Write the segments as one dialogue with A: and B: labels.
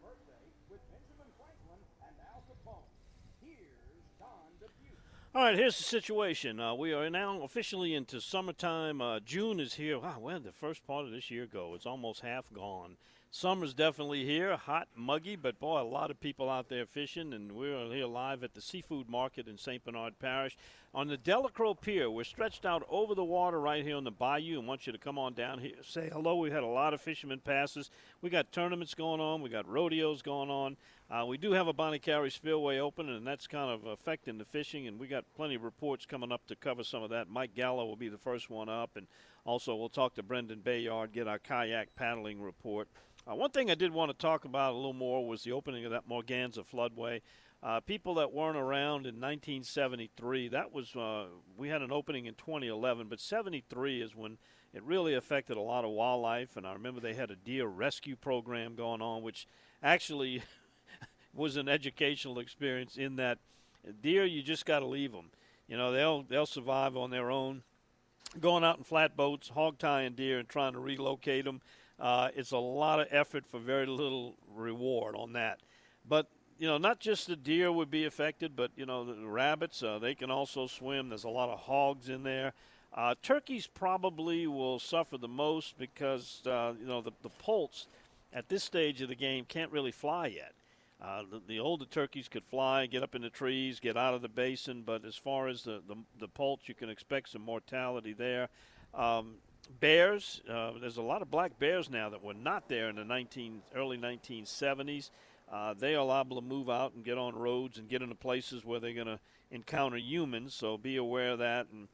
A: Birthday with Benjamin Franklin and Al Capone. Here's Don.
B: All right, here's the situation. Uh, we are now officially into summertime. Uh, June is here. Wow, where did the first part of this year go? It's almost half gone. Summer's definitely here, hot, muggy, but boy, a lot of people out there fishing, and we're here live at the seafood market in St. Bernard Parish on the Delacroix Pier. We're stretched out over the water right here on the bayou and want you to come on down here, say hello. We've had a lot of fishermen passes. We got tournaments going on, we got rodeos going on. Uh, we do have a Bonnet Carré Spillway open, and that's kind of affecting the fishing, and we got plenty of reports coming up to cover some of that. Mike Gallo will be the first one up, and also we'll talk to Brendan Bayard, get our kayak paddling report. Uh, one thing I did want to talk about a little more was the opening of that Morganza floodway. Uh, people that weren't around in 1973, that was uh, we had an opening in 2011, but 73 is when it really affected a lot of wildlife. And I remember they had a deer rescue program going on, which actually was an educational experience. In that deer, you just got to leave them. You know, they'll they'll survive on their own. Going out in flatboats, hog tying deer, and trying to relocate them uh, it's a lot of effort for very little reward on that. But you know, not just the deer would be affected, but you know, the rabbits uh, they can also swim. There's a lot of hogs in there. Uh, turkeys probably will suffer the most because uh, you know the, the poults at this stage of the game can't really fly yet. Uh, the, the, older turkeys could fly, get up in the trees, get out of the basin, but as far as the, the, the poults, you can expect some mortality there. Um, bears. Uh, there's a lot of black bears now that were not there in the 19 early 1970s. Uh, they are liable to move out and get on roads and get into places where they're going to encounter humans. So be aware of that, and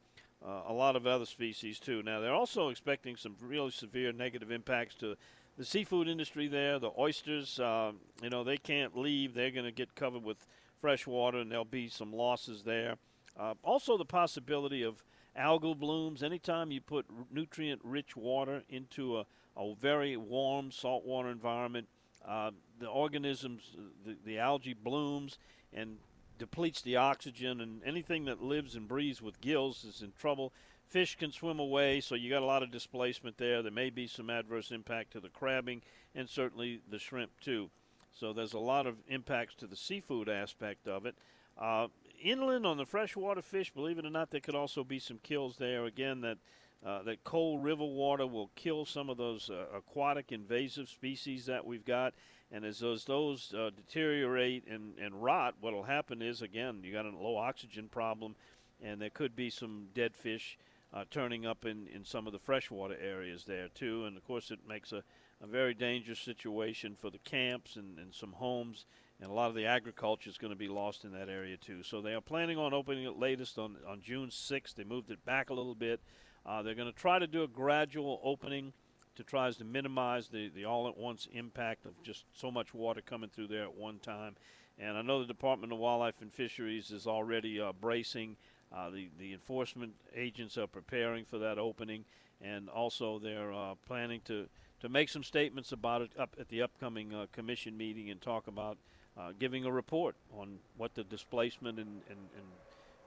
B: uh, a lot of other species too. Now they're also expecting some really severe negative impacts to the seafood industry there. The oysters, uh, you know, they can't leave. They're going to get covered with fresh water, and there'll be some losses there. Uh, also, the possibility of algal blooms. Anytime you put nutrient rich water into a, a very warm saltwater environment, uh, the organisms, the, the algae blooms and depletes the oxygen, and anything that lives and breathes with gills is in trouble. Fish can swim away, so you got a lot of displacement there. There may be some adverse impact to the crabbing and certainly the shrimp too. So there's a lot of impacts to the seafood aspect of it. Uh, inland on the freshwater fish, believe it or not, there could also be some kills there. Again, that uh, that cold river water will kill some of those uh, aquatic invasive species that we've got. And as those, those uh, deteriorate and, and rot, what will happen is, again, you got a low oxygen problem, and there could be some dead fish uh, turning up in, in some of the freshwater areas there, too. And, of course, it makes a, a very dangerous situation for the camps and, and some homes and a lot of the agriculture is going to be lost in that area too. So they are planning on opening it latest on, on June 6th. They moved it back a little bit. Uh, they're going to try to do a gradual opening to try to minimize the, the all-at-once impact of just so much water coming through there at one time. And I know the Department of Wildlife and Fisheries is already uh, bracing. Uh, the, the enforcement agents are preparing for that opening, and also they're uh, planning to, to make some statements about it up at the upcoming uh, commission meeting and talk about – uh, giving a report on what the displacement and, and, and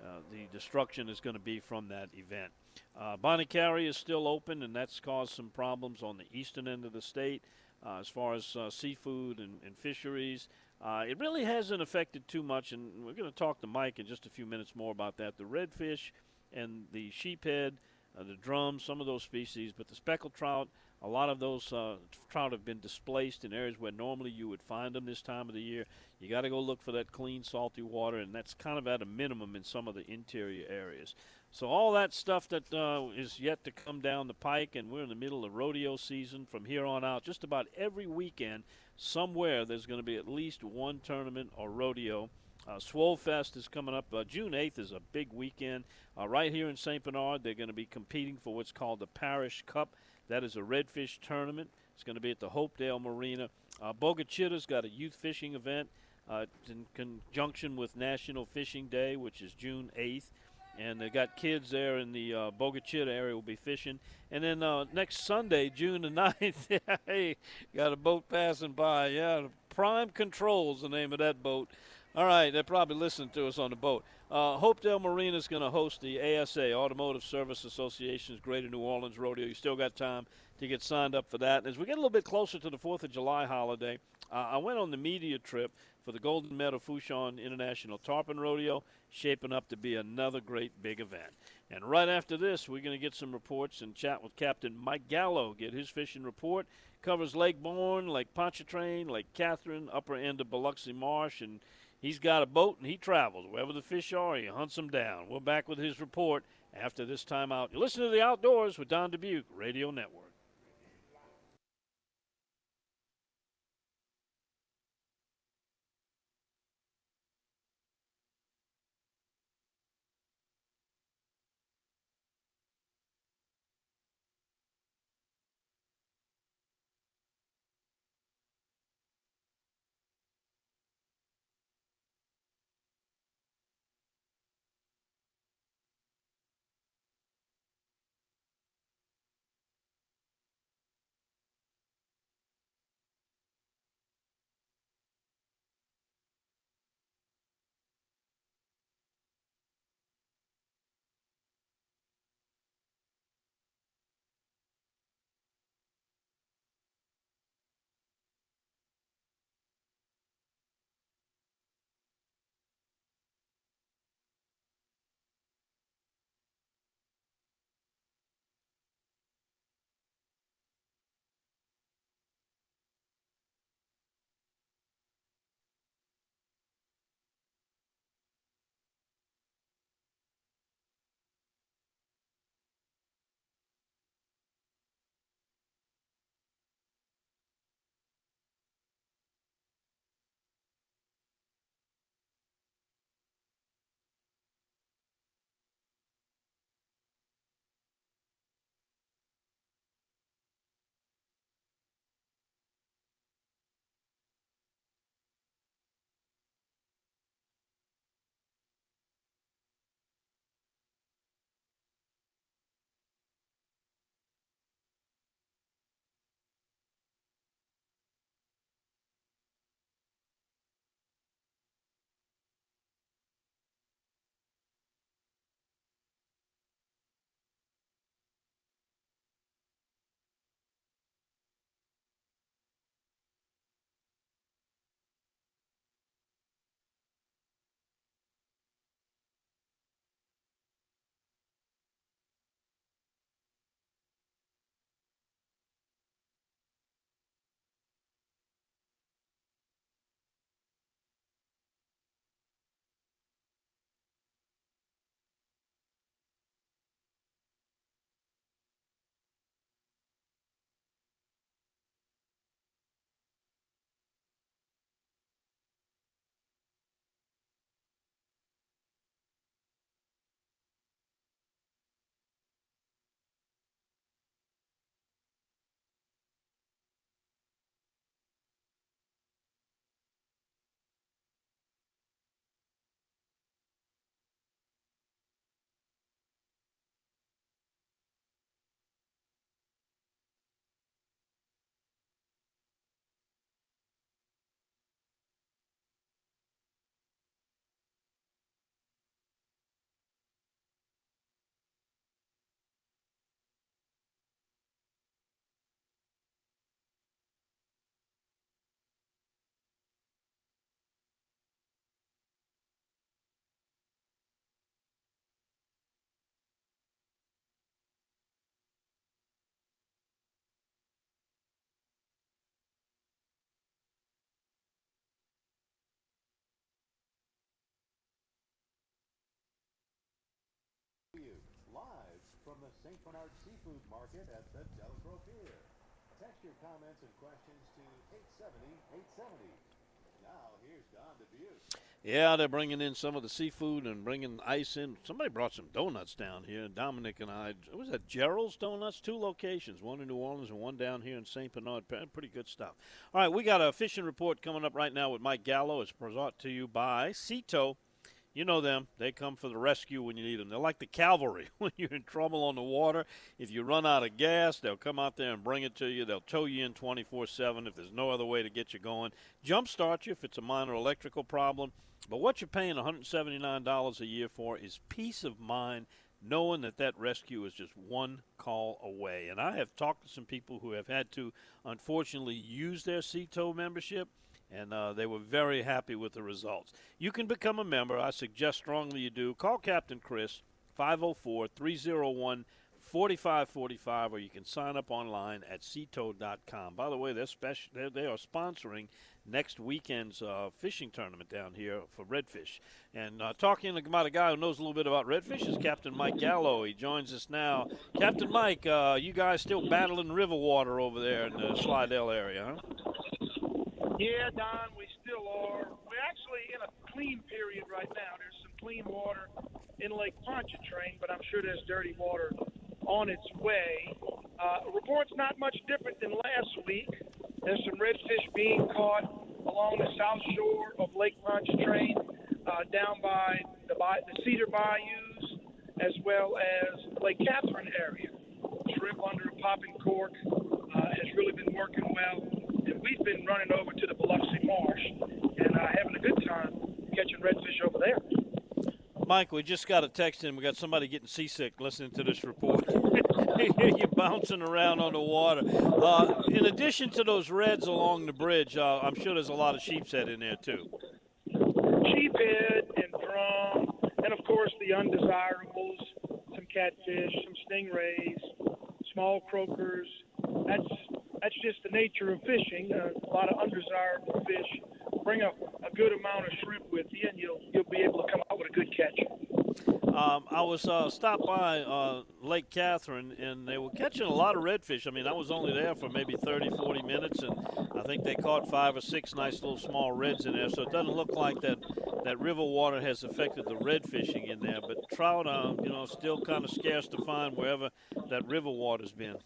B: uh, the destruction is going to be from that event. Uh, Bonnet Carré is still open, and that's caused some problems on the eastern end of the state uh, as far as uh, seafood and, and fisheries. Uh, it really hasn't affected too much, and we're going to talk to Mike in just a few minutes more about that. The redfish and the sheephead, the drum, some of those species, but the speckled trout a lot of those uh, trout have been displaced in areas where normally you would find them this time of the year. You got to go look for that clean, salty water, and that's kind of at a minimum in some of the interior areas. So all that stuff that uh, is yet to come down the pike, and we're in the middle of rodeo season from here on out. Just about every weekend, somewhere there's going to be at least one tournament or rodeo. Uh, Swole Fest is coming up. Uh, June 8th is a big weekend. Uh, right here in St. Bernard, they're going to be competing for what's called the Parish Cup. That is a redfish tournament. It's going to be at the Hopedale Marina. Uh, Bogue Chitto's got a youth fishing event uh, in conjunction with National Fishing Day, which is June 8th. And they got kids there in the uh, Bogue area will be fishing. And then uh, next Sunday, June the 9th, hey, got a boat passing by. Yeah, Prime Control's the name of that boat. All right, they're probably listening to us on the boat. Uh, Hopedale Marina is going to host the ASA, Automotive Service Association's Greater New Orleans Rodeo. You still got time to get signed up for that. And as we get a little bit closer to the 4th of July holiday, uh, I went on the media trip for the Golden Meadow Fourchon International Tarpon Rodeo, shaping up to be another great big event. And right after this, we're going to get some reports and chat with Captain Mike Gallo, get his fishing report. Covers Lake Borgne, Lake Pontchartrain, Lake Catherine, upper end of Biloxi Marsh, and he's got a boat and he travels. Wherever the fish are, he hunts them down. We're back with his report after this time out. You listen to The Outdoors with Don Dubuc, Radio Network.
C: From the St. Bernard Seafood Market at the Delacroix Pier. Text your comments and questions to 870-870. Now, here's Don.
B: Yeah, they're bringing in some of the seafood and bringing ice in. Somebody brought some donuts down here. Dominic and I, was that Gerald's Donuts? Two locations, one in New Orleans and one down here in St. Bernard. Pretty good stuff. All right, we got a fishing report coming up right now with Mike Gallo. It's brought to you by CTOW You know them. They come for the rescue when you need them. They're like the cavalry when you're in trouble on the water. If you run out of gas, they'll come out there and bring it to you. They'll tow you in 24 7 if there's no other way to get you going. Jumpstart you if it's a minor electrical problem. But what you're paying $179 a year for is peace of mind knowing that that rescue is just one call away. And I have talked to some people who have had to, unfortunately, use their CTOW membership, and uh, they were very happy with the results. You can become a member. I suggest strongly you do. Call Captain Chris, 504 301 4545, or you can sign up online at ctow.com. By the way, they're they're, they are sponsoring next weekend's uh, fishing tournament down here for redfish. And uh, talking about a guy who knows a little bit about redfish is Captain Mike Gallo. He joins us now. Captain Mike, uh, you guys still battling river water over there in the Slidell area, huh?
D: Yeah, Don, we still are. We're actually in a clean period right now. There's some clean water in Lake Pontchartrain, but I'm sure there's dirty water on its way. Uh, report's not much different than last week. There's some redfish being caught along the south shore of Lake Pontchartrain, uh, down by the, the Cedar Bayous, as well as Lake Catherine area. Shrimp under a popping cork uh, has really been working well, we've been running over to the Biloxi Marsh and uh, having a good time catching redfish over there.
B: Mike, we just got a text in. We got somebody getting seasick listening to this report. You're bouncing around on the water. Uh, in addition to those reds along the bridge, uh, I'm sure there's a lot of sheepshead in there too.
D: Sheephead and drum, and of course the undesirables, some catfish, some stingrays, small croakers. That's that's just the nature of fishing. Uh, a lot of undesirable fish. Bring a, a good amount of shrimp with you, and you'll you'll be able to come out with a good catch.
B: Um, I was uh, stopped by uh, Lake Catherine, and they were catching a lot of redfish. I mean, I was only there for maybe 30, 40 minutes, and I think they caught five or six nice little small reds in there. So it doesn't look like that that river water has affected the red fishing in there. But trout, uh, you know, still kind of scarce to find wherever that river water's been.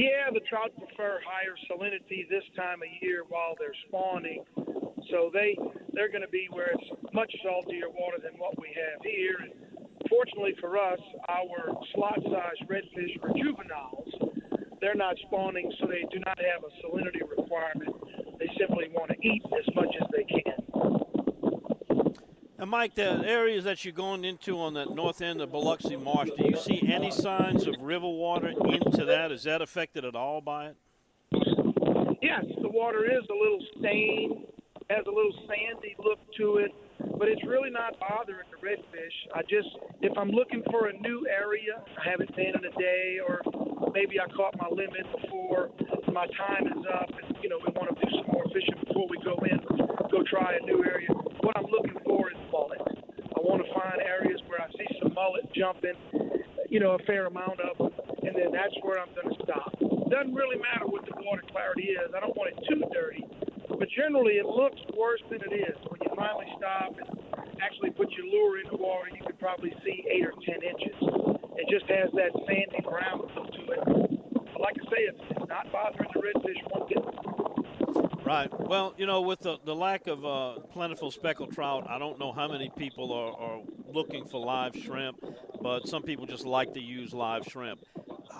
D: Yeah, the trout prefer higher salinity this time of year while they're spawning. So they they're going to be where it's much saltier water than what we have here. And fortunately for us, our slot-sized redfish are juveniles. They're not spawning, so they do not have a salinity requirement. They simply want to eat as much as they can.
B: And Mike, the areas that you're going into on that north end of Biloxi Marsh, do you see any signs of river water into that? Is that affected at all by it?
D: Yes, the water is a little stained has a little sandy look to it, but it's really not bothering the redfish. I just, if I'm looking for a new area, I haven't been in a day, or maybe I caught my limit before my time is up, and you know we want to do some more fishing before we go in, go try a new area. What I'm looking for is mullet. I want to find areas where I see some mullet jumping, you know, a fair amount of them, and then that's where I'm going to stop. Doesn't really matter what the water clarity is. I don't want it too dirty but generally, it looks worse than it is. When you finally stop and actually put your lure in the water, you could probably see eight or ten inches. It just has that sandy brown look to it. But like I say, it's, it's not bothering the redfish one bit.
B: Right. Well, you know, with the, the lack of uh, plentiful speckled trout, I don't know how many people are, are looking for live shrimp, but some people just like to use live shrimp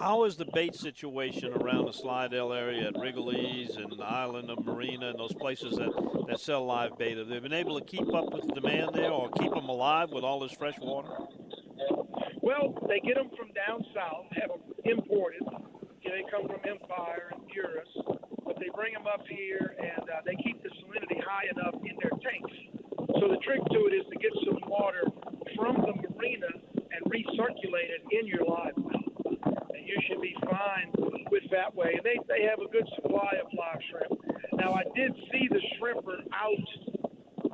B: how is the bait situation around the Slidell area at Rigolets and the island of Marina and those places that, that sell live bait? Have they been able to keep up with the demand there or keep them alive with all this fresh water?
D: They get them from down south, have them imported. They come from Empire and Buras, but they bring them up here and uh, they keep the salinity high enough in their tanks. So the trick to it is to get some water from the marina and recirculate it in your live well and you should be fine with that way. And they, they have a good supply of live shrimp. Now, I did see the shrimper out.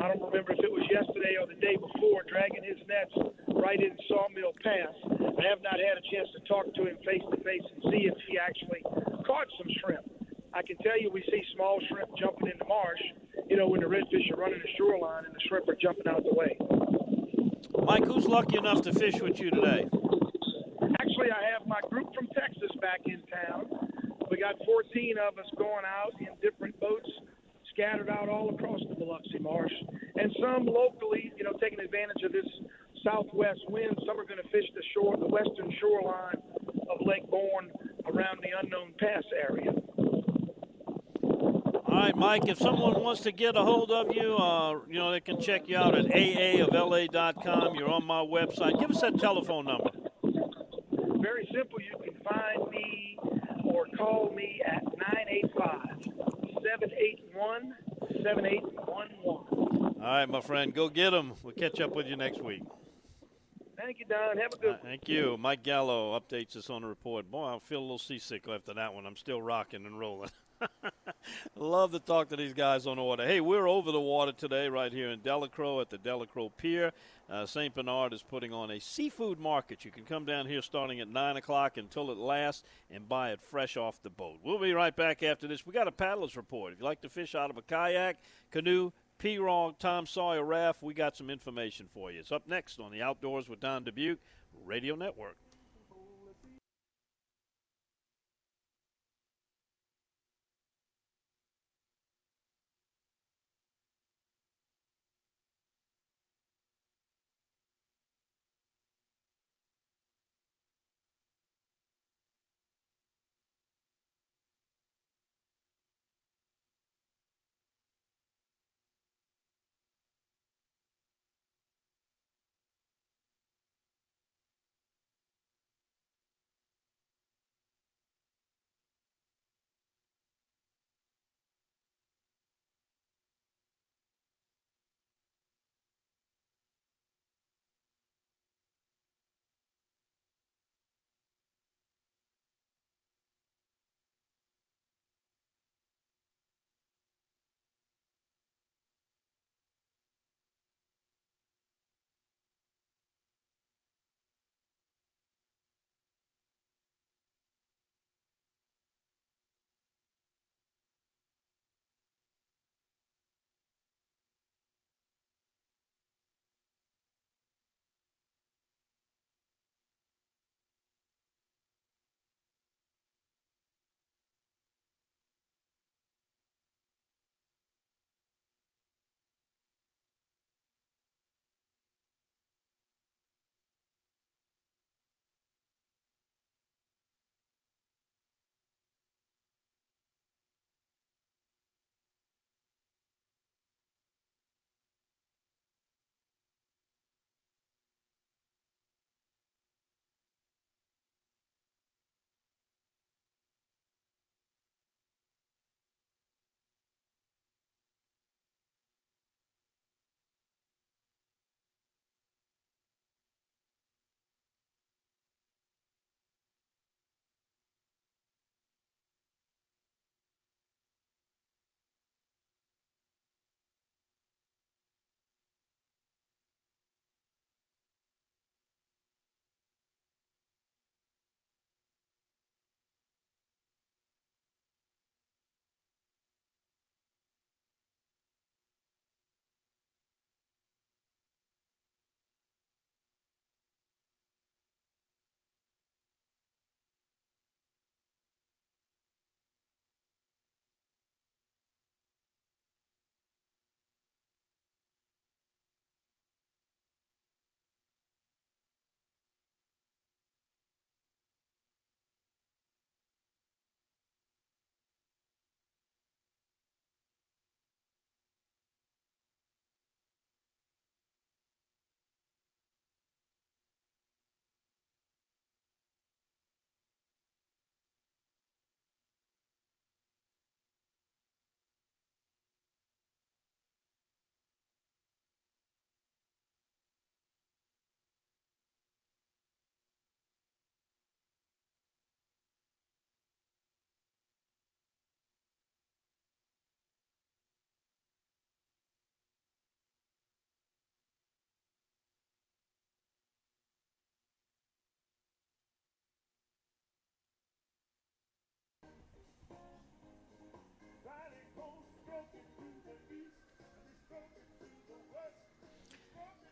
D: I don't remember if it was yesterday or the day before, dragging his nets right in Sawmill Pass. I have not had a chance to talk to him face to face and see if he actually caught some shrimp. I can tell you we see small shrimp jumping in the marsh, you know, when the redfish are running the shoreline and the shrimp are jumping out of the way.
B: Mike, who's lucky enough to fish with you today?
D: Actually, I have my group from Texas back in town. We got 14 of us going out in different boats, scattered out all across the Biloxi Marsh, and some locally, you know, taking advantage of this southwest wind. Some are going to fish the shore, the western shoreline of Lake Borgne around the Unknown Pass area.
B: All right, Mike, if someone wants to get a hold of you, uh, you know, they can check you out at aaofla.com. You're on my website. Give us that telephone number.
D: Very simple. You can find me or call me at 985 781 7811.
B: All right, my friend, go get them. We'll catch up with you next week.
D: Thank you, Don. Have a good
B: Uh, thank you. Mike Gallo updates us on the report. Boy, I feel a little seasick after that one. I'm still rocking and rolling. Love to talk to these guys on the water. Hey, we're over the water today, right here in Delacroix at the Delacroix Pier. Uh, St. Bernard is putting on a seafood market. You can come down here starting at 9 o'clock until it lasts and buy it fresh off the boat. We'll be right back after this. We got a paddler's report. If you like to fish out of a kayak, canoe, pirogue, Tom Sawyer Raff, we got some information for you. It's up next on the Outdoors with Don Dubuc Radio Network.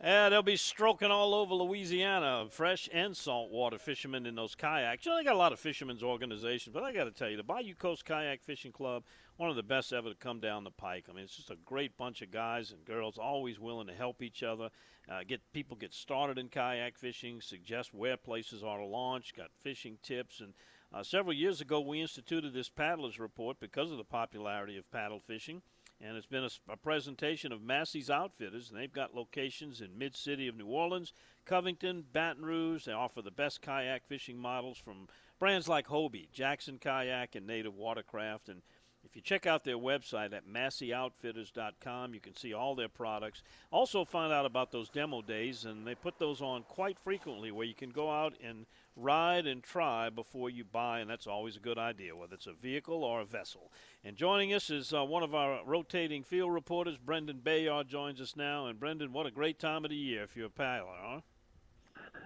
B: Yeah, they'll be stroking all over Louisiana, fresh and saltwater fishermen in those kayaks. You know, they got a lot of fishermen's organizations, but I got to tell you, the Bayou Coast Kayak Fishing Club, one of the best ever to come down the pike. I mean, it's just a great bunch of guys and girls, always willing to help each other, uh, get people get started in kayak fishing, suggest where places are to launch, got fishing tips, and uh, several years ago we instituted this paddlers report because of the popularity of paddle fishing and it's been a, a, presentation of Massey's Outfitters, and they've got locations in mid-city of New Orleans, Covington, Baton Rouge. They offer the best kayak fishing models from brands like Hobie, Jackson Kayak, and Native Watercraft. And if you check out their website at MasseyOutfitters.com, you can see all their products. Also, find out about those demo days, and they put those on quite frequently where you can go out and ride and try before you buy, and that's always a good idea, whether it's a vehicle or a vessel. And joining us is uh, one of our rotating field reporters, Brendan Bayard, joins us now. And Brendan, what a great time of the year if you're a paddler, huh?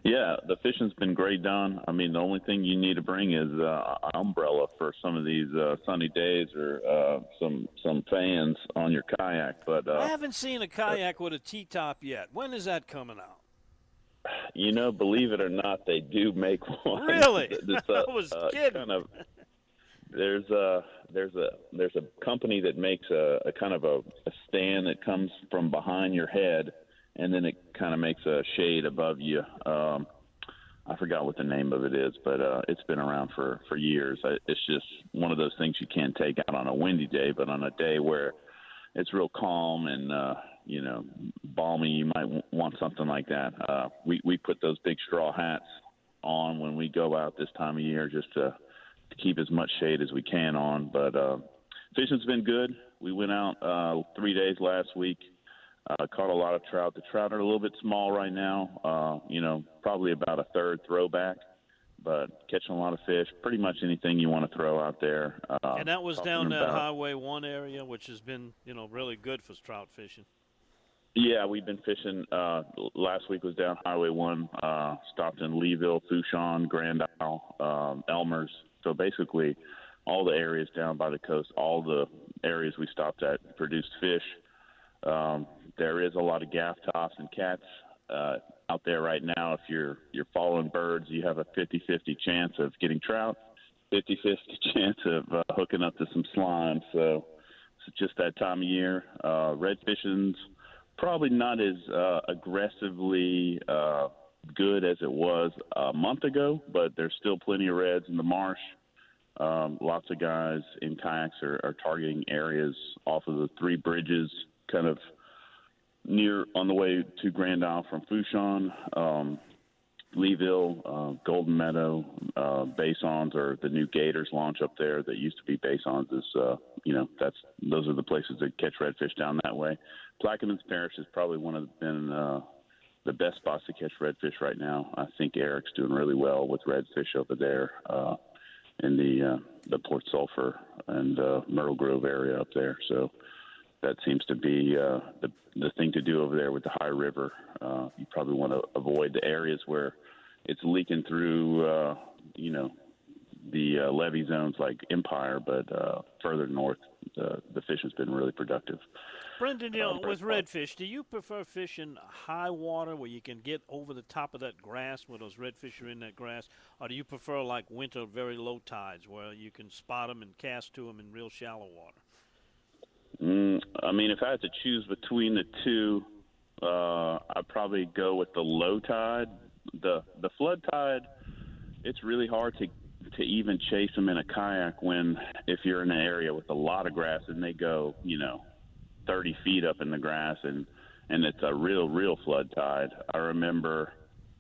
E: Yeah, the fishing's been great, Don. I mean, the only thing you need to bring is uh, an umbrella for some of these uh, sunny days or uh, some some fans on your kayak. But uh,
B: I haven't seen a kayak with a T top yet. When is that coming out?
E: You know, believe it or not, they do make one.
B: Really?
E: It's
B: I was
E: uh,
B: kidding.
E: Kind of, there's a there's a there's a company that makes a, a kind of a, a stand that comes from behind your head, and then it kind of makes a shade above you. Um, I forgot what the name of it is, but uh, it's been around for for years. I, it's just one of those things you can't take out on a windy day, but on a day where it's real calm and uh, you know balmy, you might w- want something like that. Uh, we we put those big straw hats on when we go out this time of year just to, to keep as much shade as we can on. But uh, fishing's been good. We went out uh, three days last week. Uh, caught a lot of trout. The trout are a little bit small right now. Uh, you know, probably about a third throwback, but catching a lot of fish. Pretty much anything you want to throw out there. Uh,
B: and that was down that Highway 1 area, which has been, you know, really good for trout fishing.
E: Yeah, we've been fishing. Uh, last week was down Highway One. Uh, stopped in Leeville, Fourchon, Grand Isle, um, Elmers. So basically, all the areas down by the coast, all the areas we stopped at produced fish. Um, there is a lot of gaff tops and cats uh, out there right now. If you're you're following birds, you have a 50-50 chance of getting trout, 50-50 chance of uh, hooking up to some slime. So it's just that time of year. Uh, red fishing's probably not as uh, aggressively uh, good as it was a month ago, but there's still plenty of reds in the marsh. Um, lots of guys in kayaks are, are targeting areas off of the three bridges, kind of near on the way to Grand Isle from Fourchon, um, Leeville, uh, Golden Meadow, uh, Basons, or the new Gators launch up there that used to be Basons. Is uh, you know that's those are the places that catch redfish down that way. Plaquemines Parish is probably one of been uh, the best spots to catch redfish right now. I think Eric's doing really well with redfish over there uh, in the uh, the Port Sulphur and uh, Myrtle Grove area up there. So that seems to be uh, the the thing to do over there with the high river. Uh, you probably want to avoid the areas where it's leaking through, uh, you know, the uh, levee zones like Empire, but uh, further north, the the fishing's been really productive.
B: Brendan, you
E: Uh,
B: know, with redfish, do you prefer fishing high water where you can get over the top of that grass where those redfish are in that grass, or do you prefer like winter, very low tides where you can spot them and cast to them in real shallow water?
E: Mm, I mean, if I had to choose between the two, uh, I'd probably go with the low tide. the The flood tide, it's really hard to to even chase them in a kayak when if you're in an area with a lot of grass and they go, you know, 30 feet up in the grass and and it's a real real flood tide. I remember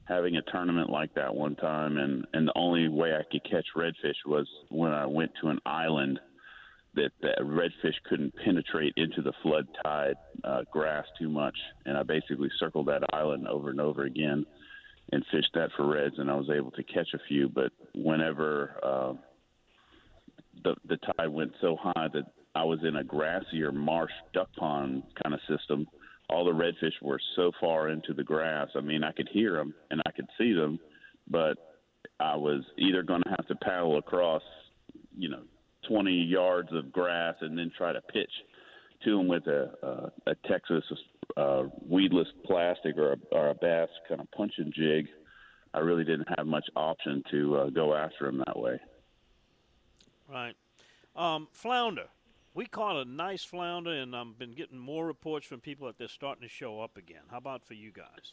E: having a tournament like that one time and and the only way I could catch redfish was when I went to an island that the redfish couldn't penetrate into the flood tide uh, grass too much, and I basically circled that island over and over again and fished that for reds, and I was able to catch a few. But whenever uh, the the tide went so high that I was in a grassier marsh duck pond kind of system, all the redfish were so far into the grass. I mean, I could hear them and I could see them, but I was either going to have to paddle across, you know, 20 yards of grass and then try to pitch to them with a, a, a Texas a weedless plastic or a, or a bass kind of punching jig, I really didn't have much option to uh, go after them that way.
B: Right. Um, flounder. We caught a nice flounder, and I've been getting more reports from people that they're starting to show up again. How about for you guys?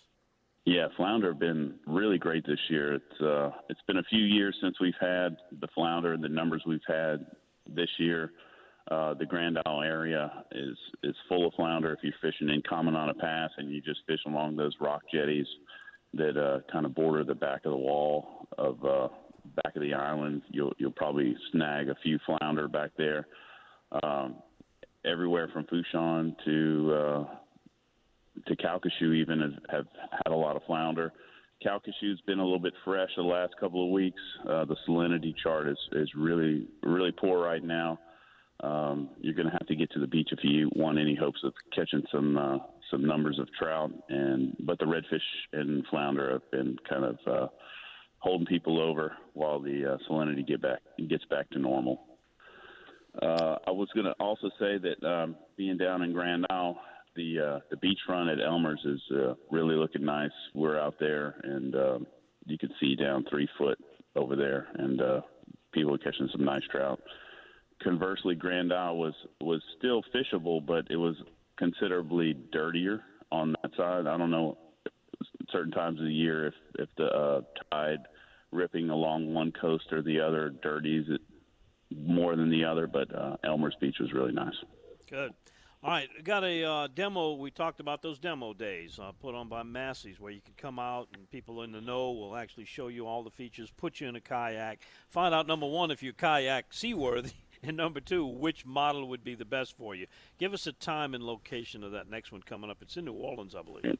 E: Yeah, flounder have been really great this year. It's uh, it's been a few years since we've had the flounder and the numbers we've had this year. Uh, the Grand Isle area is is full of flounder. If you're fishing in Caminada Pass and you just fish along those rock jetties that uh, kind of border the back of the wall of uh, back of the island, you'll you'll probably snag a few flounder back there. Um, everywhere from Fourchon to uh, to Calcasieu even have, have had a lot of flounder. Calcasieu's been a little bit fresh the last couple of weeks. Uh, the salinity chart is is really really poor right now. Um, you're going to have to get to the beach if you want any hopes of catching some uh, some numbers of trout. And but the redfish and flounder have been kind of uh, holding people over while the uh, salinity get back gets back to normal. Uh, I was going to also say that um, being down in Grand Isle, the uh, the beachfront at Elmer's is uh, really looking nice. We're out there, and um, you can see down three foot over there, and uh, people are catching some nice trout. Conversely, Grand Isle was was still fishable, but it was considerably dirtier on that side. I don't know certain times of the year if if the uh, tide ripping along one coast or the other dirties it more than the other, but uh, Elmer's Beach was really nice.
B: Good. All right, got a uh, demo. We talked about those demo days uh, put on by Massey's, where you can come out and people in the know will actually show you all the features, put you in a kayak, find out number one if your kayak seaworthy, and number two which model would be the best for you. Give us a time and location of that next one coming up. It's in New Orleans, I believe.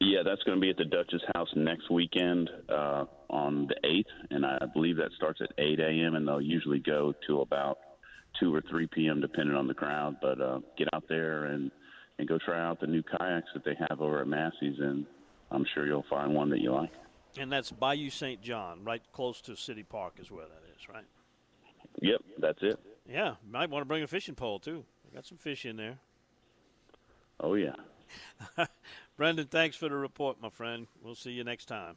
E: Yeah, that's going to be at the Duchess House next weekend uh, on the 8th, and I believe that starts at 8 a.m. and they'll usually go to about 2 or 3 p.m. depending on the crowd. But uh, get out there and and go try out the new kayaks that they have over at Massey's, and I'm sure you'll find one that you like.
B: And that's Bayou St. John, right close to City Park, is where that is, right?
E: Yep, that's it.
B: Yeah, might want to bring a fishing pole too. got some fish in there.
E: Oh yeah.
B: Brendan, thanks for the report, my friend. We'll see you next time.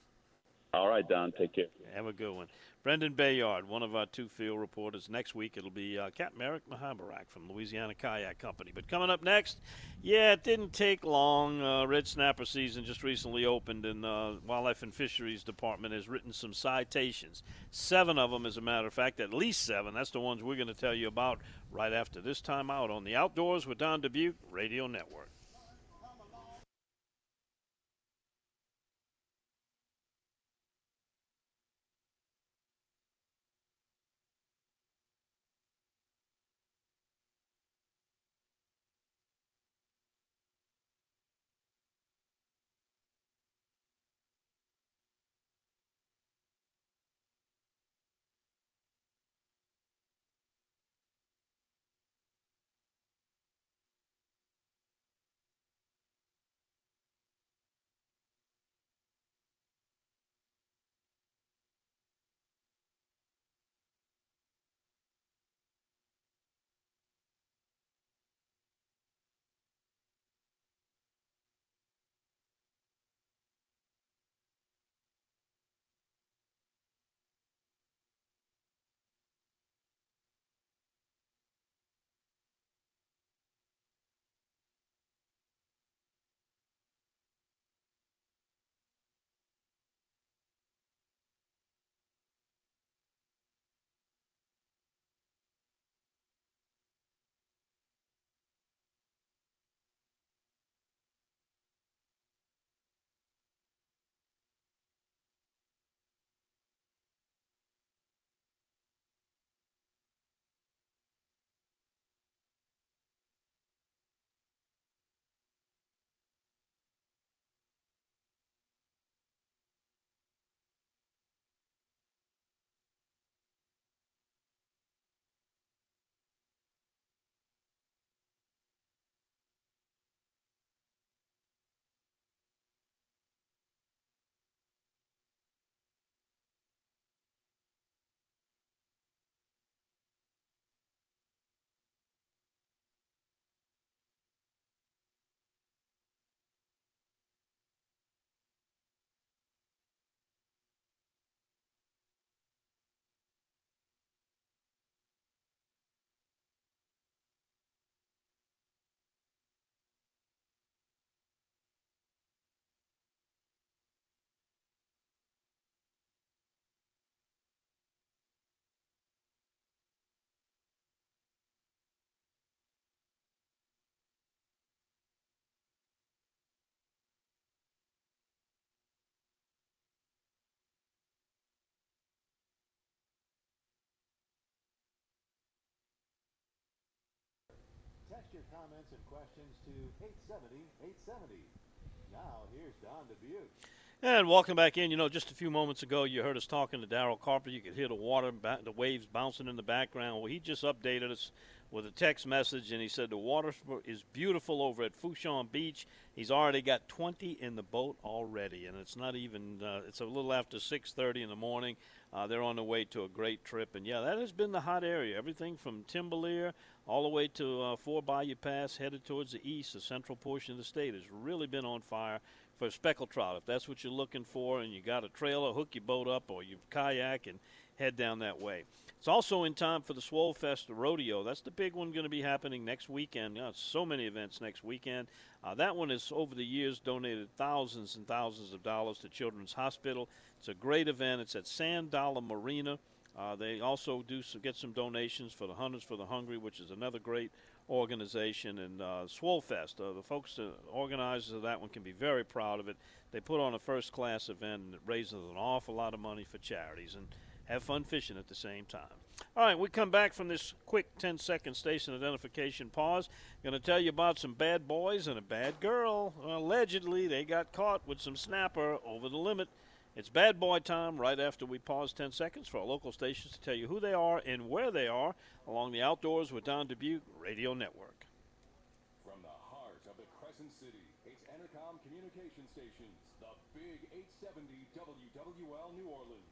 E: All right, Don. Take care.
B: Have a good one. Brendan Bayard, one of our two field reporters. Next week it'll be uh, Captain Eric Mahabarak from Louisiana Kayak Company. But coming up next, yeah, it didn't take long. Uh, red snapper season just recently opened, and uh, Wildlife and Fisheries Department has written some citations. Seven of them, as a matter of fact, at least seven. That's the ones we're going to tell you about right after this time out on the Outdoors with Don Dubuc Radio Network.
C: Text your comments and questions to 870 870. Now, here's Don Dubuc.
B: And welcome back in. You know, just a few moments ago, you heard us talking to Daryl Carpenter. You could hear the water, the waves bouncing in the background. Well, he just updated us with a text message, and he said the water is beautiful over at Fourchon Beach. He's already got 20 in the boat already, and it's not even. Uh, it's a little after 6:30 in the morning. Uh, they're on the way to a great trip, and yeah, that has been the hot area. Everything from Timbalier all the way to uh, Four Bayou Pass, headed towards the east. The central portion of the state has really been on fire for speckled trout. If that's what you're looking for, and you got a trailer, hook your boat up, or you kayak and head down that way. It's also in time for the Swole Fest rodeo. That's the big one going to be happening next weekend. So many events next weekend. Uh, that one has, over the years, donated thousands and thousands of dollars to Children's Hospital. It's a great event. It's at Sand Dollar Marina. Uh, they also do get some donations for the Hunters for the Hungry, which is another great organization. And uh, Swole Fest, uh, the folks, the organizers of that one, can be very proud of it. They put on a first class event and it raises an awful lot of money for charities. And have fun fishing at the same time. All right, we come back from this quick 10 second station identification pause. Going to tell you about some bad boys and a bad girl. Allegedly, they got caught with some snapper over the limit. It's bad boy time right after we pause 10 seconds for our local stations to tell you who they are and where they are along the Outdoors with Don Dubuc Radio Network.
F: From the heart of the Crescent City, it's Entercom Communication Stations, the big 870 WWL New Orleans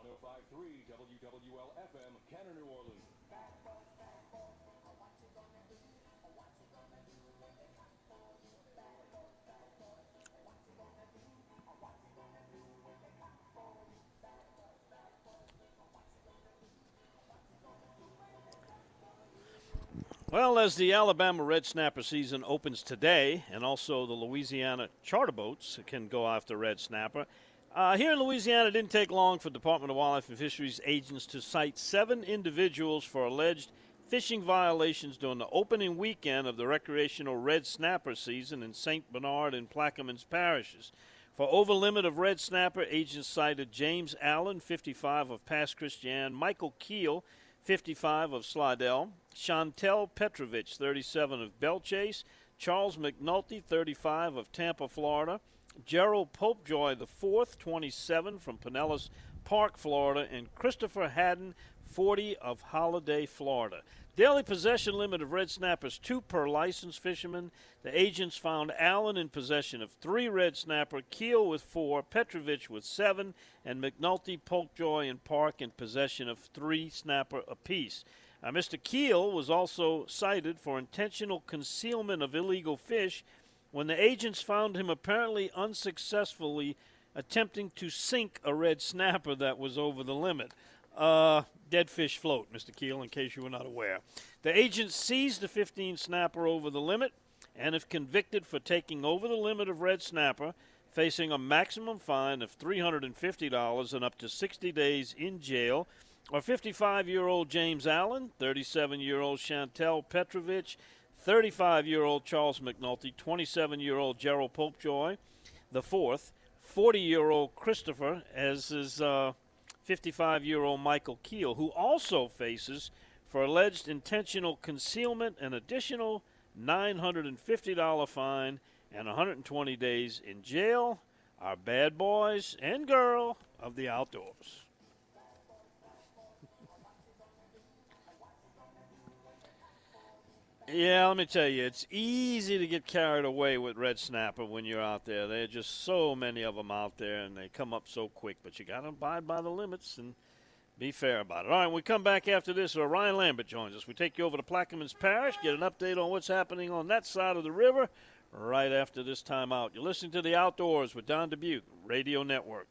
F: 1053 WWL FM, Kenner, New Orleans.
B: Well, as the Alabama red snapper season opens today, and also the Louisiana charter boats can go after red snapper, uh, here in Louisiana, it didn't take long for Department of Wildlife and Fisheries agents to cite seven individuals for alleged fishing violations during the opening weekend of the recreational red snapper season in St. Bernard and Plaquemines parishes. For over limit of red snapper, agents cited James Allen, 55 of Pass Christian, Michael Keel, 55 of Slidell, Chantel Petrovich, 37 of Belle Chasse, Charles McNulty, 35 of Tampa, Florida, Gerald Popejoy the fourth, 27 from Pinellas Park, Florida, and Christopher Haddon, 40 of Holiday, Florida. Daily possession limit of red snappers, two per licensed fisherman. The agents found Allen in possession of three red snapper, Keel with four, Petrovich with seven, and McNulty, Popejoy, and Park in possession of three snapper apiece. Uh, Mr. Keel was also cited for intentional concealment of illegal fish when the agents found him apparently unsuccessfully attempting to sink a red snapper that was over the limit. Uh, dead fish float, Mr. Keel, in case you were not aware. The agents seized the 15 snapper over the limit and, if convicted for taking over the limit of red snapper, facing a maximum fine of $350 and up to 60 days in jail, or 55 year old James Allen, 37 year old Chantel Petrovich, 35 year old Charles McNulty, 27 year old Gerald Popejoy, the fourth, 40 year old Christopher, as is 55 uh, year old Michael Keel, who also faces for alleged intentional concealment an additional $950 fine and 120 days in jail. Our bad boys and girl of the outdoors. Yeah, let me tell you, it's easy to get carried away with red snapper when you're out there. There are just so many of them out there, and they come up so quick. But you got to abide by the limits and be fair about it. All right, we come back after this. Uh, Ryan Lambert joins us. We take you over to Plaquemines Parish, get an update on what's happening on that side of the river right after this time out. You're listening to The Outdoors with Don Dubuc, Radio Network.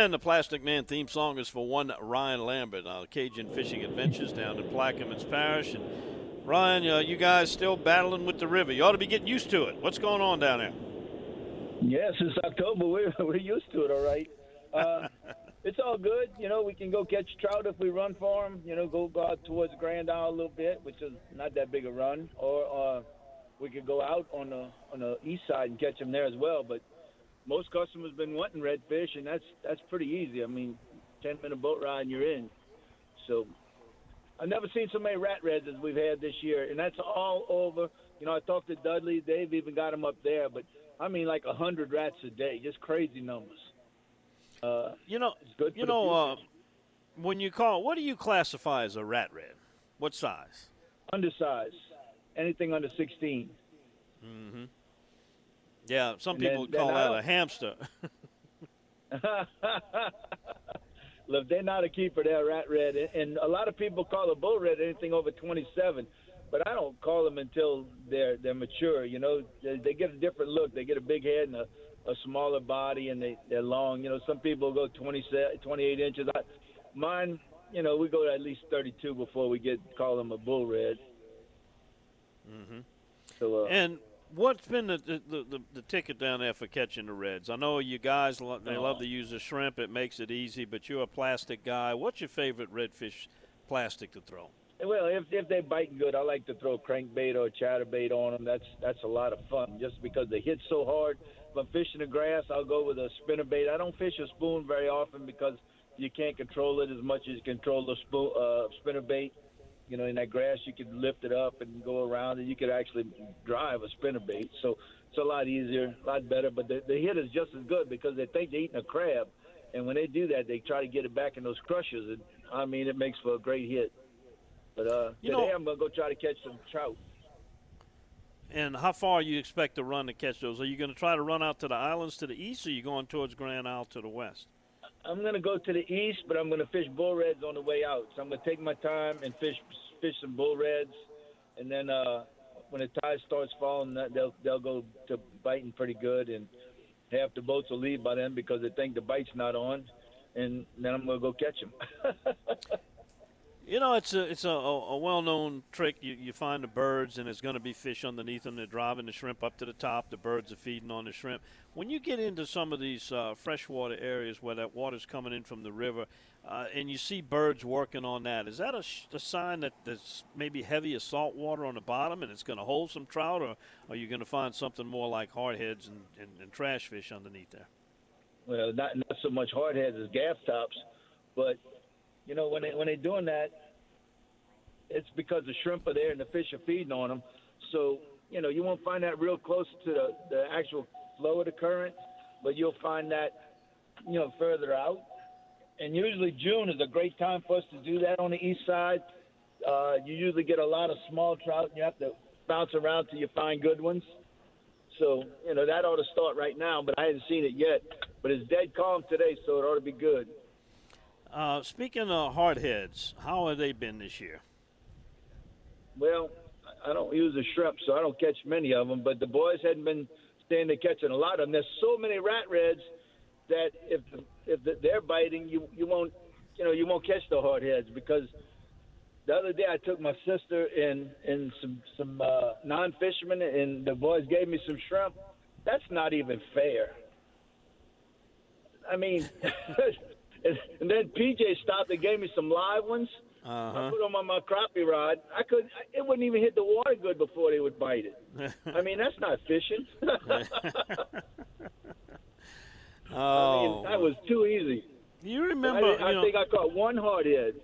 B: And the Plastic Man theme song is for one Ryan Lambert, uh, Cajun Fishing Adventures down in Plaquemines Parish. And Ryan, uh, you guys still battling with the river. You ought to be getting used to it. What's going on down there?
G: Yeah, it's October, we're, we're used to it, all right. Uh, it's all good. You know, we can go catch trout if we run for them. You know, go, go out towards Grand Isle a little bit, which is not that big a run. Or uh, we could go out on the on the east side and catch them there as well. But most customers been wanting redfish, and that's that's pretty easy. I mean, ten minute boat ride and you're in. So I've never seen so many rat reds as we've had this year, and that's all over. You know, I talked to Dudley; they've even got them up there, but I mean, like a hundred rats a day, just crazy numbers. Uh,
B: You know, you know, uh, when you call, what do you classify as a rat red? What size?
G: undersized, anything under 16.
B: Yeah, some
G: And
B: people
G: then
B: call
G: I
B: that a hamster.
G: Look, they're not a keeper. They're a rat red, and a lot of people call a bull red anything over 27. But I don't call them until they're they're mature. You know, they, they get a different look. They get a big head and a, a smaller body, and they they're long. You know, some people go 20, 28 inches. I, mine, you know, we go to at least 32 before we get call them a bull red. Mm-hmm. So, uh,
B: and what's been the the, the, the ticket down there for catching the reds? I know you guys lo- they love to use the shrimp. It makes it easy, but you're a plastic guy. What's your favorite redfish plastic to throw?
G: Well, if if they biting good, I like to throw crankbait or chatterbait on them. That's that's a lot of fun, just because they hit so hard. If I'm fishing the grass, I'll go with a spinnerbait. I don't fish a spoon very often because you can't control it as much as you control the spoon uh, spinnerbait. You know, in that grass, you could lift it up and go around, and you could actually drive a spinnerbait. So it's a lot easier, a lot better. But the, the hit is just as good because they think they're eating a crab, and when they do that, they try to get it back in those crushers. And I mean, it makes for a great hit. But uh,
B: You
G: today
B: know-
G: I'm gonna go try to catch some trout.
B: And how far you expect to run to catch those? Are you going to try to run out to the islands to the east, or are you going towards Grand Isle to the west?
G: I'm gonna go to the east, but I'm gonna fish bull reds on the way out. So I'm gonna take my time and fish fish some bull reds, and then uh, when the tide starts falling, they'll they'll go to biting pretty good, and half the boats will leave by then because they think the bite's not on, and then I'm gonna go catch them.
B: You know, it's a it's a, a, well-known trick. You, you find the birds, and there's going to be fish underneath them. They're driving the shrimp up to the top. The birds are feeding on the shrimp. When you get into some of these uh, freshwater areas where that water's coming in from the river, uh, and you see birds working on that, is that a, a sign that there's maybe heavy salt water on the bottom, and it's going to hold some trout, or are you going to find something more like hardheads and, and, and trash fish underneath there?
G: well, not not so much hardheads as gaff tops, but you know when they when they're doing that, it's because the shrimp are there and the fish are feeding on them. So you know you won't find that real close to the the actual flow of the current, but you'll find that you know further out. And usually June is a great time for us to do that on the east side. Uh, you usually get a lot of small trout, and you have to bounce around till you find good ones. So, you know, that ought to start right now, but I haven't seen it yet. But it's dead calm today, so it ought to be good.
B: Uh, speaking of hardheads, how have they been this year?
G: Well, I don't use the shrimp, so I don't catch many of them, but the boys hadn't been staying there catching a lot of them. There's so many rat reds that if if they're biting, you you won't you know you won't catch the hardheads because the other day I took my sister and and some some uh, non fishermen and the boys gave me some shrimp. That's not even fair. I mean, and, and then PJ stopped and gave me some live ones. I
B: Uh-huh.
G: put them on my crappie rod. I could. It wouldn't even hit the water good before they would bite it. I mean, that's not fishing. I
B: Oh,
G: mean, that was too easy.
B: you remember?
G: didn't- I
B: you know,
G: think I caught one hardhead.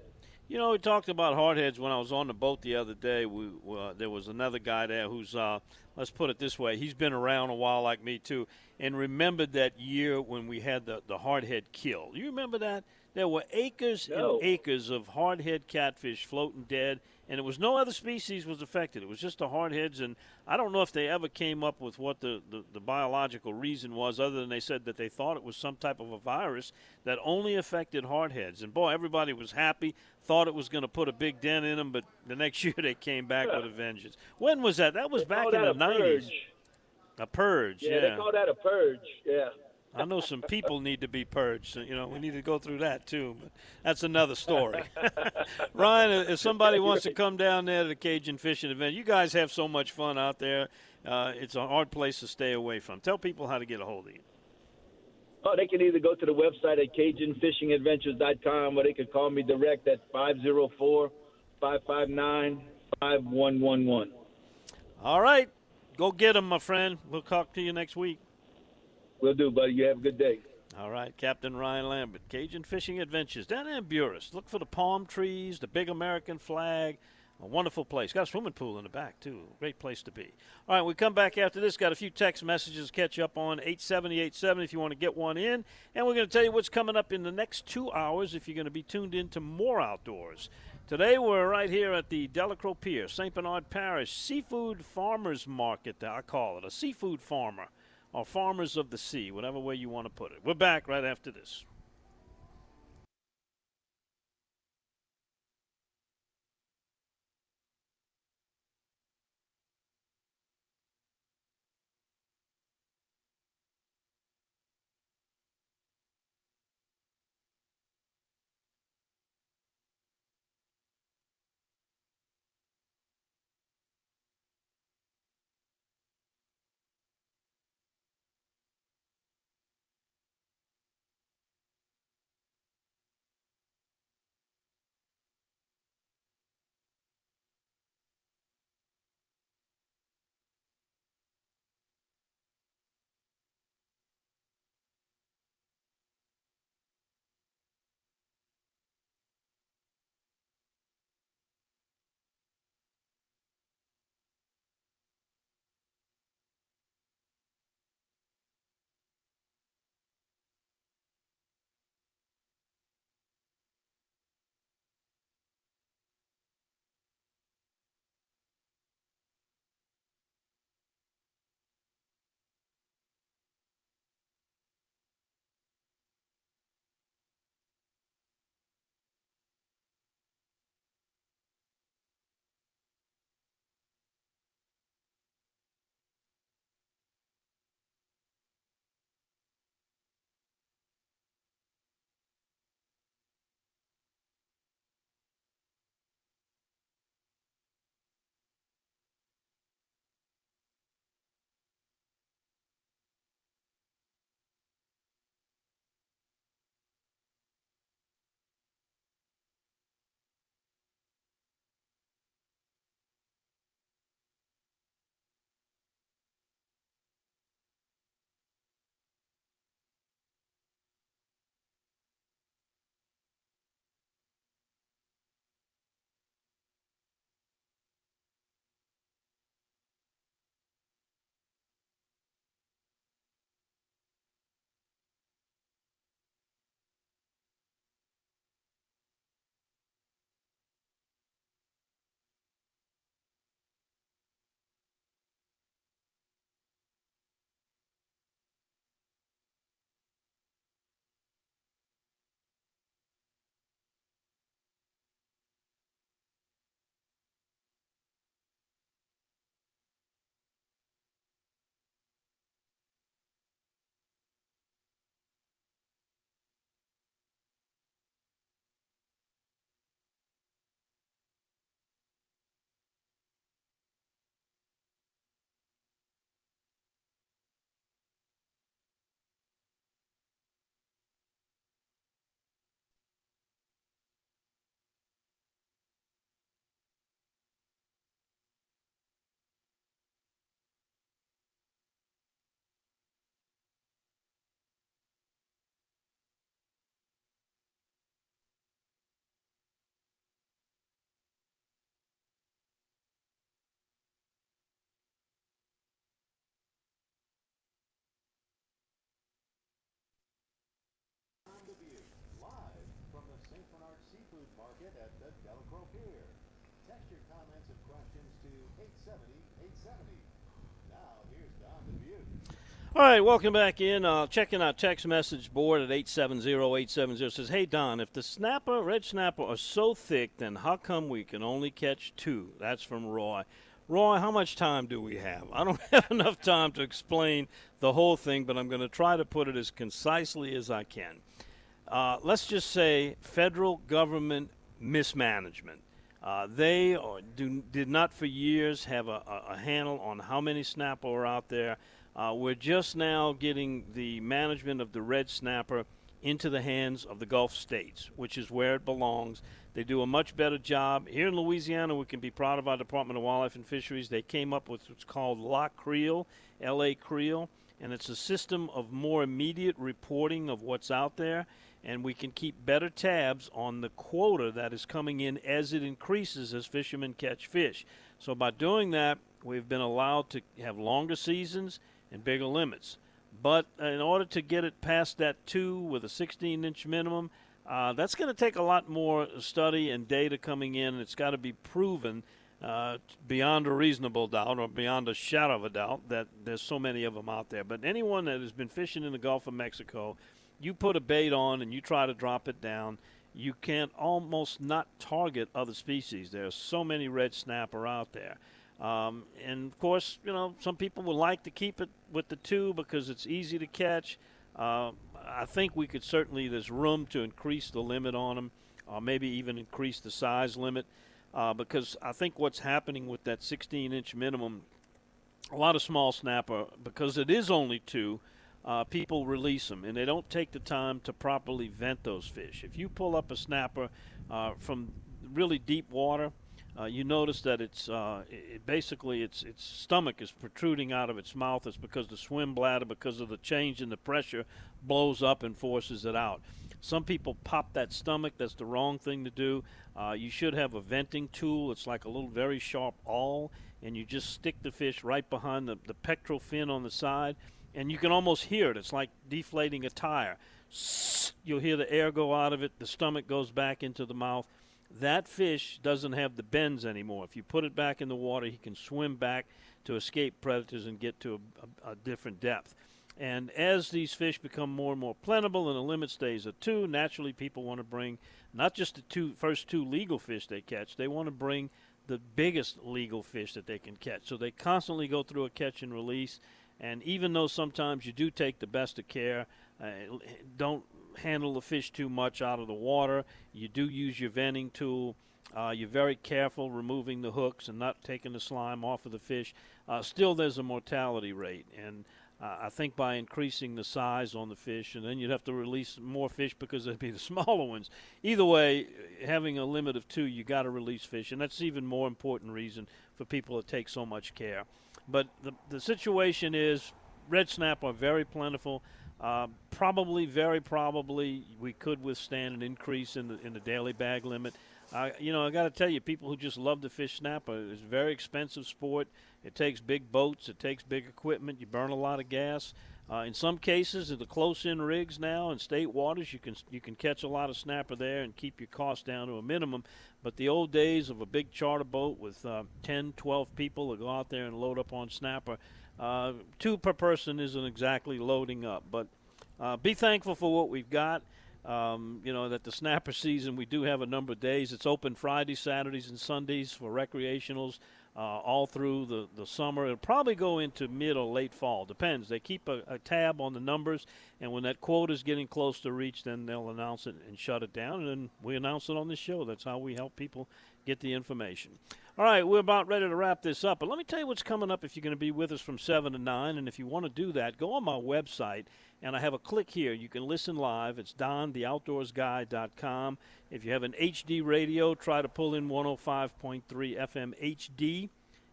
B: You know, we talked about hardheads when I was on the boat the other day. We uh, there was another guy there who's uh, let's put it this way, he's been around a while like me too, and remembered that year when we had the the hardhead kill. You remember that? There were acres
G: No.
B: and acres of hardhead catfish floating dead, and it was no other species was affected. It was just the hardheads, and I don't know if they ever came up with what the, the, the biological reason was, other than they said that they thought it was some type of a virus that only affected hardheads. And boy, everybody was happy, thought it was going to put a big dent in them, but the next year they came back with a vengeance. When was that? That was
G: They
B: back in the nineties.
G: purge.
B: A purge,
G: Yeah,
B: yeah.
G: they call that a purge. Yeah.
B: I know some people need to be purged. So, you know, we need to go through that too. But that's another story. Ryan, if somebody wants to come down there to the Cajun fishing event, you guys have so much fun out there. Uh, it's a hard place to stay away from. Tell people how to get a hold of you.
G: Oh, they can either go to the website at CajunFishingAdventures.com or they could call me direct at 504 559 5111.
B: All right. Go get them, my friend. We'll talk to you next week.
G: We'll do, buddy. You have a good day.
B: All right, Captain Ryan Lambert, Cajun Fishing Adventures down in Buras. Look for the palm trees, the big American flag. A wonderful place. Got a swimming pool in the back, too. Great place to be. All right, we come back after this. Got a few text messages to catch up on 87087 if you want to get one in. And we're going to tell you what's coming up in the next two hours if you're going to be tuned in to more outdoors. Today we're right here at the Delacroix Pier, St. Bernard Parish Seafood Farmers Market, I call it. A seafood farmer or farmers of the sea, whatever way you want to put it. We're back right after this.
C: St. Bernard Seafood Market at the Delacroix Pier. Text your comments and questions to 870 870. Now, here's Don Dubuc.
B: All right, welcome back in. Uh, checking our text message board at 870-870 says, Hey, Don, if the snapper, red snapper, are so thick, then how come we can only catch two? That's from Roy. Roy, how much time do we have? I don't have enough time to explain the whole thing, but I'm going to try to put it as concisely as I can. Uh, let's just say federal government mismanagement. Uh, they do, did not for years have a, a, handle on how many snapper are out there. Uh, we're just now getting the management of the red snapper into the hands of the Gulf states, which is where it belongs. They do a much better job. Here in Louisiana, we can be proud of our Department of Wildlife and Fisheries. They came up with what's called La Creel, L-A Creel, and it's a system of more immediate reporting of what's out there and we can keep better tabs on the quota that is coming in as it increases as fishermen catch fish. So by doing that, we've been allowed to have longer seasons and bigger limits. But in order to get it past that two with a 16 inch minimum, uh, that's going to take a lot more study and data coming in. It's got to be proven uh, beyond a reasonable doubt or beyond a shadow of a doubt that there's so many of them out there. But anyone that has been fishing in the Gulf of Mexico you put a bait on and you try to drop it down, you can almost not target other species. There are so many red snapper out there. Um, and of course, you know, some people would like to keep it with the two because it's easy to catch. Uh, I think we could certainly, there's room to increase the limit on them, or maybe even increase the size limit. Uh, because I think what's happening with that 16 inch minimum, a lot of small snapper, because it is only two, uh, people release them, and they don't take the time to properly vent those fish. If you pull up a snapper uh, from really deep water, uh, you notice that it's uh, it basically its its stomach is protruding out of its mouth. It's because the swim bladder, because of the change in the pressure, blows up and forces it out. Some people pop that stomach. That's the wrong thing to do. Uh, you should have a venting tool. It's like a little very sharp awl, and you just stick the fish right behind the, the pectoral fin on the side and you can almost hear it. It's like deflating a tire. You'll hear the air go out of it, the stomach goes back into the mouth. That fish doesn't have the bends anymore. If you put it back in the water, he can swim back to escape predators and get to a, a, a different depth. And as these fish become more and more plentiful and the limit stays at two, naturally people want to bring not just the two first two legal fish they catch, they want to bring the biggest legal fish that they can catch. So they constantly go through a catch and release and even though sometimes you do take the best of care, uh, don't handle the fish too much out of the water. You do use your venting tool. Uh, you're very careful removing the hooks and not taking the slime off of the fish. Uh, still, there's a mortality rate, and uh, I think by increasing the size on the fish, and then you'd have to release more fish because they'd be the smaller ones. Either way, having a limit of two, you got to release fish, and that's even more important reason for people to take so much care. But the, the situation is red snap are very plentiful. Uh, probably, very probably, we could withstand an increase in the in the daily bag limit. Uh, you know, I got to tell you, people who just love to fish snapper, it's a very expensive sport. It takes big boats, it takes big equipment. You burn a lot of gas. Uh, in some cases, the close-in rigs now in state waters, you can you can catch a lot of snapper there and keep your costs down to a minimum. But the old days of a big charter boat with uh, 10, 12 people to go out there and load up on snapper, uh, two per person isn't exactly loading up. But uh, be thankful for what we've got. Um, you know that the snapper season we do have a number of days. It's open Fridays, Saturdays, and Sundays for recreationals uh, all through the, the summer. It'll probably go into mid or late fall. Depends. They keep a, a tab on the numbers, and when that quota is getting close to reach, then they'll announce it and shut it down. And then we announce it on the show. That's how we help people get the information. All right, we're about ready to wrap this up. But let me tell you what's coming up if you're going to be with us from 7 to 9. And if you want to do that, go on my website, and I have a click here. You can listen live. It's dontheoutdoorsguy.com. If you have an HD radio, try to pull in 105.3 FM HD,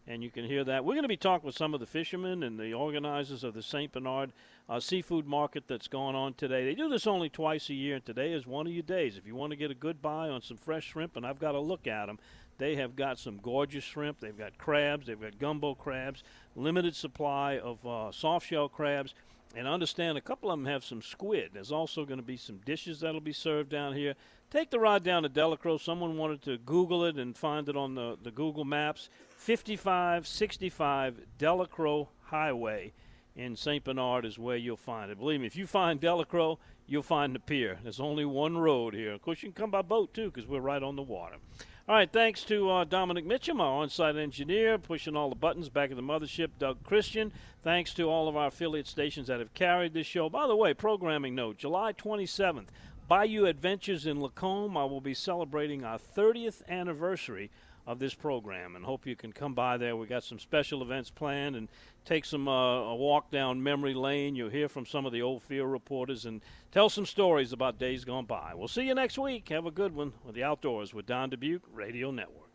B: and you can hear that. We're going to be talking with some of the fishermen and the organizers of the St. Bernard uh, seafood market that's going on today. They do this only twice a year, and today is one of your days. If you want to get a good buy on some fresh shrimp, and I've got to look at them, they have got some gorgeous shrimp. They've got crabs. They've got gumbo crabs, limited supply of uh, soft shell crabs and understand a couple of them have some squid. There's also going to be some dishes that'll be served down here. Take the ride down to Delacroix. Someone wanted to Google it and find it on the, the Google Maps. 5565 Delacroix Highway in St. Bernard is where you'll find it. Believe me, if you find Delacroix, you'll find the pier. There's only one road here. Of course, you can come by boat too because we're right on the water. All right, thanks to uh, Dominic Mitchum, our on-site engineer, pushing all the buttons back at the mothership, Doug Christian. Thanks to all of our affiliate stations that have carried this show. By the way, programming note, July 27th, Bayou Adventures in Lacombe. I will be celebrating our 30th anniversary of this program and hope you can come by there. We got some special events planned and take some uh, a walk down memory lane. You'll hear from some of the old field reporters and tell some stories about days gone by. We'll see you next week. Have a good one with the Outdoors with Don Dubuc Radio Network.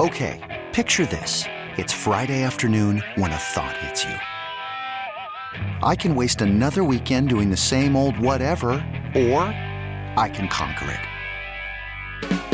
H: Okay, picture this. It's Friday afternoon when a thought hits you. I can waste another weekend doing the same old whatever, or I can conquer it.